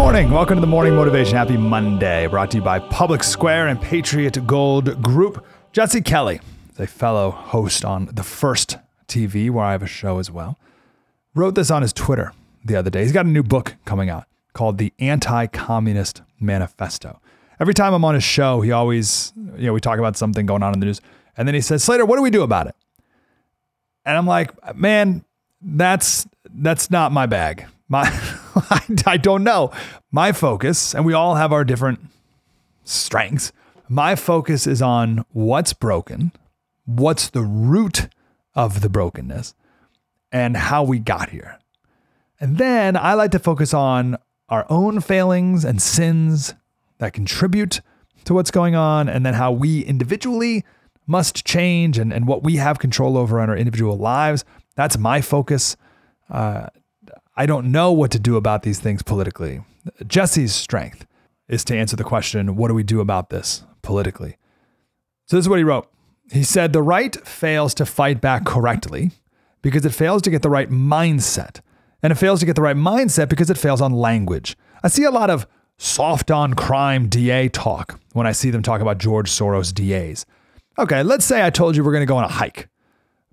Morning. Welcome to the Morning Motivation. Happy Monday. Brought to you by Public Square and Patriot Gold Group. Jesse Kelly a fellow host on The First TV, where I have a show as well. Wrote this on his Twitter the other day. He's got a new book coming out called The Anti Communist Manifesto. Every time I'm on his show, he always, you know, we talk about something going on in the news. And then he says, Slater, what do we do about it? And I'm like, man, that's that's not my bag. My I, don't know. My focus, and we all have our different strengths. My focus is on what's broken, what's the root of the brokenness, and how we got here. And then I like to focus on our own failings and sins that contribute to what's going on, and then how we individually must change and, and what we have control over in our individual lives. That's my focus. Uh, I don't know what to do about these things politically. Jesse's strength is to answer the question what do we do about this politically? So, this is what he wrote. He said, The right fails to fight back correctly because it fails to get the right mindset. And it fails to get the right mindset because it fails on language. I see a lot of soft on crime DA talk when I see them talk about George Soros DAs. Okay, let's say I told you we're going to go on a hike,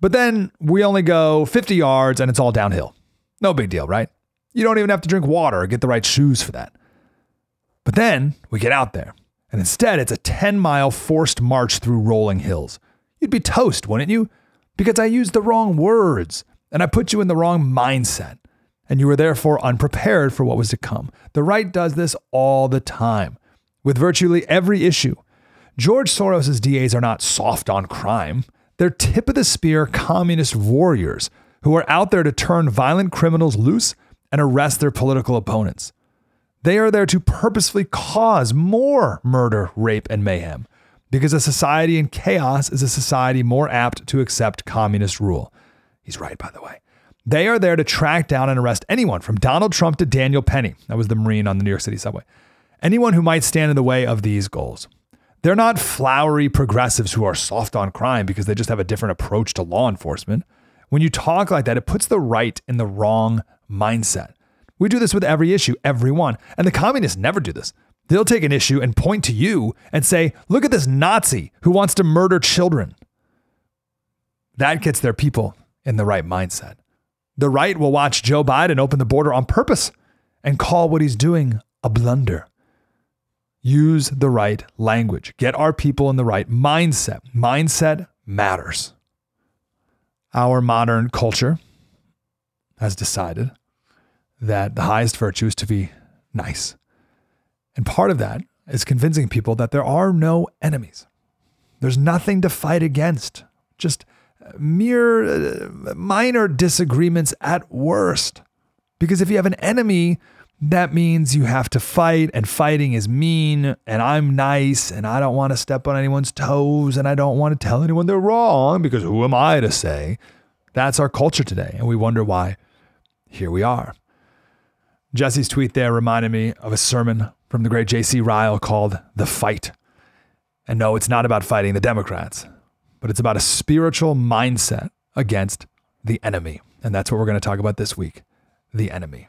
but then we only go 50 yards and it's all downhill. No big deal, right? You don't even have to drink water or get the right shoes for that. But then we get out there, and instead it's a 10 mile forced march through rolling hills. You'd be toast, wouldn't you? Because I used the wrong words and I put you in the wrong mindset, and you were therefore unprepared for what was to come. The right does this all the time with virtually every issue. George Soros' DAs are not soft on crime. They're tip of the spear communist warriors who are out there to turn violent criminals loose and arrest their political opponents. They are there to purposefully cause more murder, rape, and mayhem because a society in chaos is a society more apt to accept communist rule. He's right, by the way. They are there to track down and arrest anyone from Donald Trump to Daniel Penny. That was the Marine on the New York City subway. Anyone who might stand in the way of these goals. They're not flowery progressives who are soft on crime because they just have a different approach to law enforcement. When you talk like that, it puts the right in the wrong mindset. We do this with every issue, every one. And the communists never do this. They'll take an issue and point to you and say, look at this Nazi who wants to murder children. That gets their people in the right mindset. The right will watch Joe Biden open the border on purpose and call what he's doing a blunder. Use the right language. Get our people in the right mindset. Mindset matters. Our modern culture has decided that the highest virtue is to be nice. And part of that is convincing people that there are no enemies. There's nothing to fight against, just mere uh, minor disagreements at worst. Because if you have an enemy, that means you have to fight, and fighting is mean, and I'm nice, and I don't want to step on anyone's toes, and I don't want to tell anyone they're wrong, because who am I to say? That's our culture today, and we wonder why. Here we are. Jesse's tweet there reminded me of a sermon from the great J.C. Ryle called The Fight. And no, it's not about fighting the Democrats, but it's about a spiritual mindset against the enemy. And that's what we're going to talk about this week the enemy.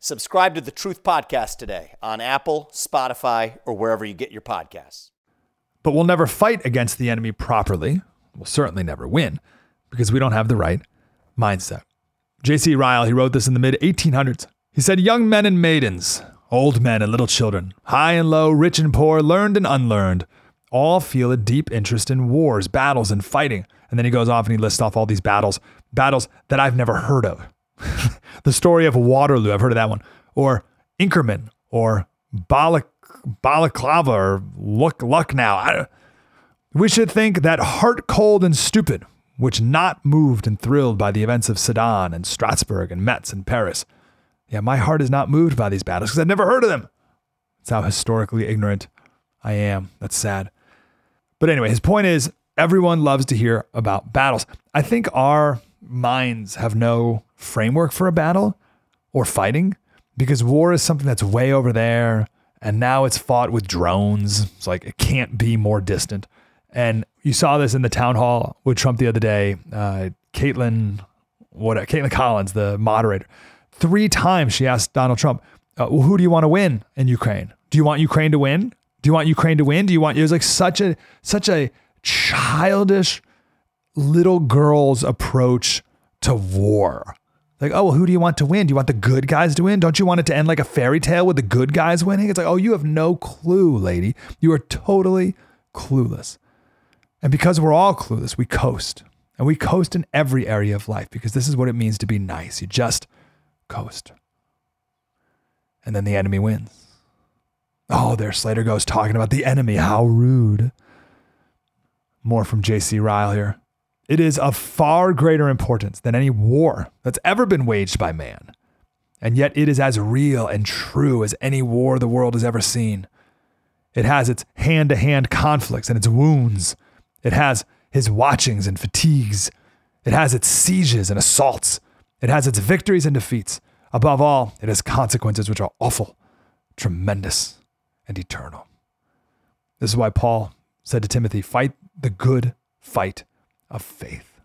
Subscribe to the Truth Podcast today on Apple, Spotify, or wherever you get your podcasts. But we'll never fight against the enemy properly. We'll certainly never win because we don't have the right mindset. J.C. Ryle, he wrote this in the mid 1800s. He said, Young men and maidens, old men and little children, high and low, rich and poor, learned and unlearned, all feel a deep interest in wars, battles, and fighting. And then he goes off and he lists off all these battles, battles that I've never heard of. the story of Waterloo, I've heard of that one, or Inkerman, or Balak, Balaclava, or Luck, Lucknow. we should think that heart cold and stupid, which not moved and thrilled by the events of Sedan and Strasbourg and Metz and Paris. Yeah, my heart is not moved by these battles because I've never heard of them. That's how historically ignorant I am. That's sad. But anyway, his point is everyone loves to hear about battles. I think our minds have no framework for a battle or fighting because war is something that's way over there and now it's fought with drones. It's like it can't be more distant. And you saw this in the town hall with Trump the other day. Uh, Kaitlan, what? Kaitlan Collins, the moderator, three times she asked Donald Trump, uh, "Well, who do you want to win in Ukraine? Do you want Ukraine to win? Do you want Ukraine to win? Do you want?" It was like such a such a childish little girl's approach to war. Like, oh, well, who do you want to win? Do you want the good guys to win? Don't you want it to end like a fairy tale with the good guys winning? It's like, oh, you have no clue, lady. You are totally clueless. And because we're all clueless, we coast. And we coast in every area of life because this is what it means to be nice. You just coast. And then the enemy wins. Oh, there Slater goes talking about the enemy. How rude. More from J.C. Ryle here. It is of far greater importance than any war that's ever been waged by man. And yet it is as real and true as any war the world has ever seen. It has its hand to hand conflicts and its wounds. It has his watchings and fatigues. It has its sieges and assaults. It has its victories and defeats. Above all, it has consequences which are awful, tremendous, and eternal. This is why Paul said to Timothy, Fight the good fight of faith.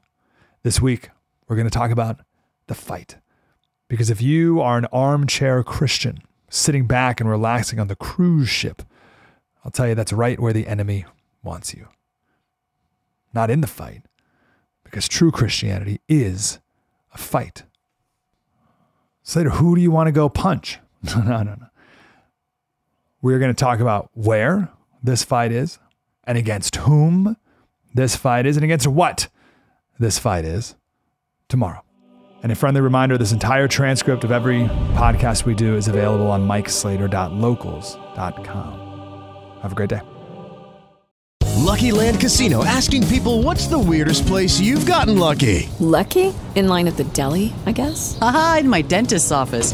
This week, we're going to talk about the fight. Because if you are an armchair Christian sitting back and relaxing on the cruise ship, I'll tell you that's right where the enemy wants you. Not in the fight, because true Christianity is a fight. Slater, who do you want to go punch? No, no, no, no. We're going to talk about where this fight is and against whom this fight is and against what this fight is tomorrow. And a friendly reminder this entire transcript of every podcast we do is available on mikeslater.locals.com. Have a great day. Lucky Land Casino asking people what's the weirdest place you've gotten lucky? Lucky? In line at the deli, I guess? Aha, in my dentist's office.